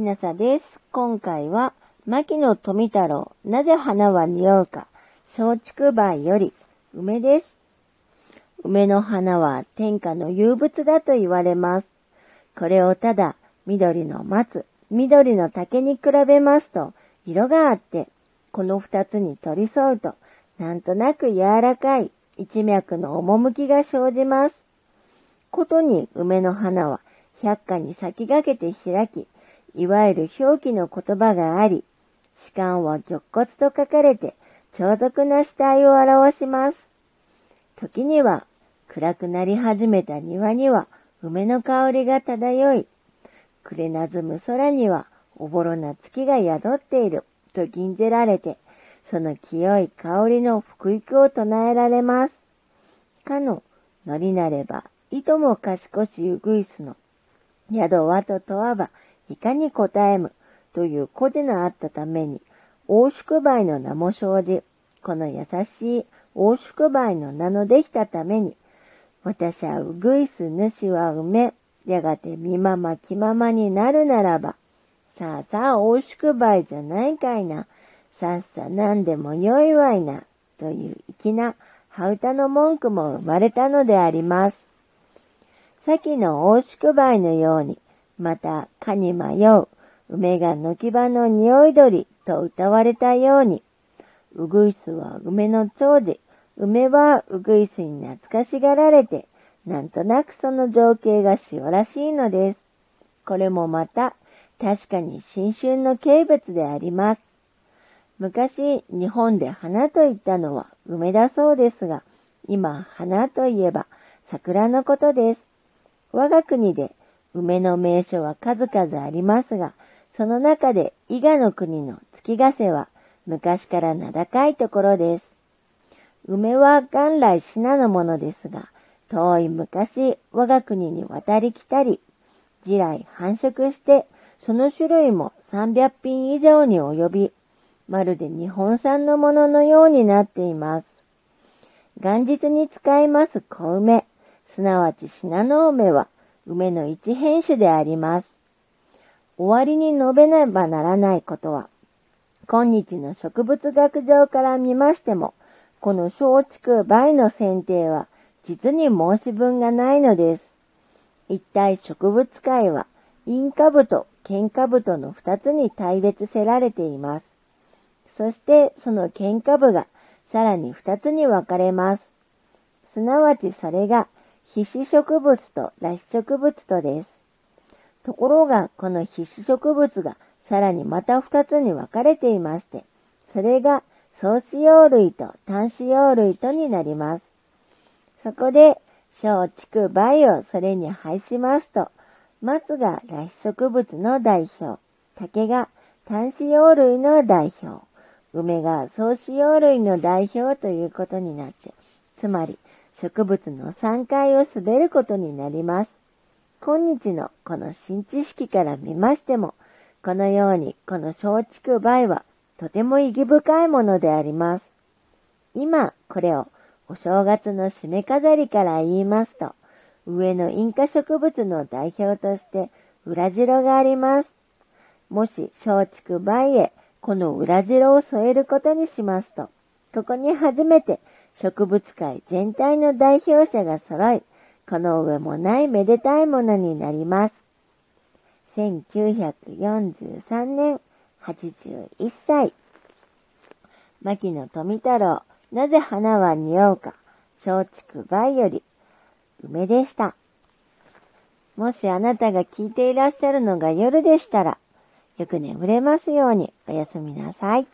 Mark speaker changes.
Speaker 1: きなさです。今回は、牧野富太郎、なぜ花は匂うか、松竹梅より、梅です。梅の花は天下の有物だと言われます。これをただ、緑の松、緑の竹に比べますと、色があって、この二つに取り添うと、なんとなく柔らかい一脈の趣が生じます。ことに梅の花は百花に先駆けて開き、いわゆる表記の言葉があり、士官は玉骨と書かれて、長族な死体を表します。時には、暗くなり始めた庭には、梅の香りが漂い、くれなずむ空には、おぼろな月が宿っている、と銀ぜられて、その清い香りの福育を唱えられます。かの、のりなれば、いとも賢しゆぐいすの、宿はと問わば、いかに答えむ、という故事のあったために、大宿梅の名も生じ、この優しい大宿梅の名のできたために、私はうぐいす主は梅、やがてみままきままになるならば、さあさあ大宿梅じゃないかいな、さっさ何でもよいわいな、という粋な羽歌の文句も生まれたのであります。先の大宿梅のように、また、かに迷う、梅が抜き場の匂い鳥と歌われたように、うぐいすは梅の長寿、梅はうぐいすに懐かしがられて、なんとなくその情景がしおらしいのです。これもまた、確かに新春の景物であります。昔、日本で花と言ったのは梅だそうですが、今、花といえば桜のことです。我が国で梅の名所は数々ありますが、その中で伊賀の国の月ヶ瀬は昔から名高いところです。梅は元来品のものですが、遠い昔我が国に渡り来たり、地来繁殖して、その種類も300品以上に及び、まるで日本産のもののようになっています。元日に使います小梅、すなわち信濃梅は、梅の一変種であります。終わりに述べねばならないことは、今日の植物学上から見ましても、この松竹梅の選定は、実に申し分がないのです。一体植物界は、陰株と剣株との二つに大別せられています。そしてその剣株がさらに二つに分かれます。すなわちそれが皮脂植物と裸子植物とです。ところが、この皮脂植物がさらにまた二つに分かれていまして、それが草子葉類と単子葉類とになります。そこで、小畜梅をそれに配しますと、松が裸子植物の代表、竹が単子葉類の代表、梅が草子葉類の代表ということになって、つまり、植物の3階を滑ることになります。今日のこの新知識から見ましても、このようにこの松竹梅はとても意義深いものであります。今、これをお正月の締め飾りから言いますと、上のインカ植物の代表として裏白があります。もし松竹梅へこの裏白を添えることにしますと、ここに初めて植物界全体の代表者が揃い、この上もないめでたいものになります。1943年81歳。牧野富太郎、なぜ花は匂うか、松竹梅より、梅でした。もしあなたが聞いていらっしゃるのが夜でしたら、よく眠れますようにおやすみなさい。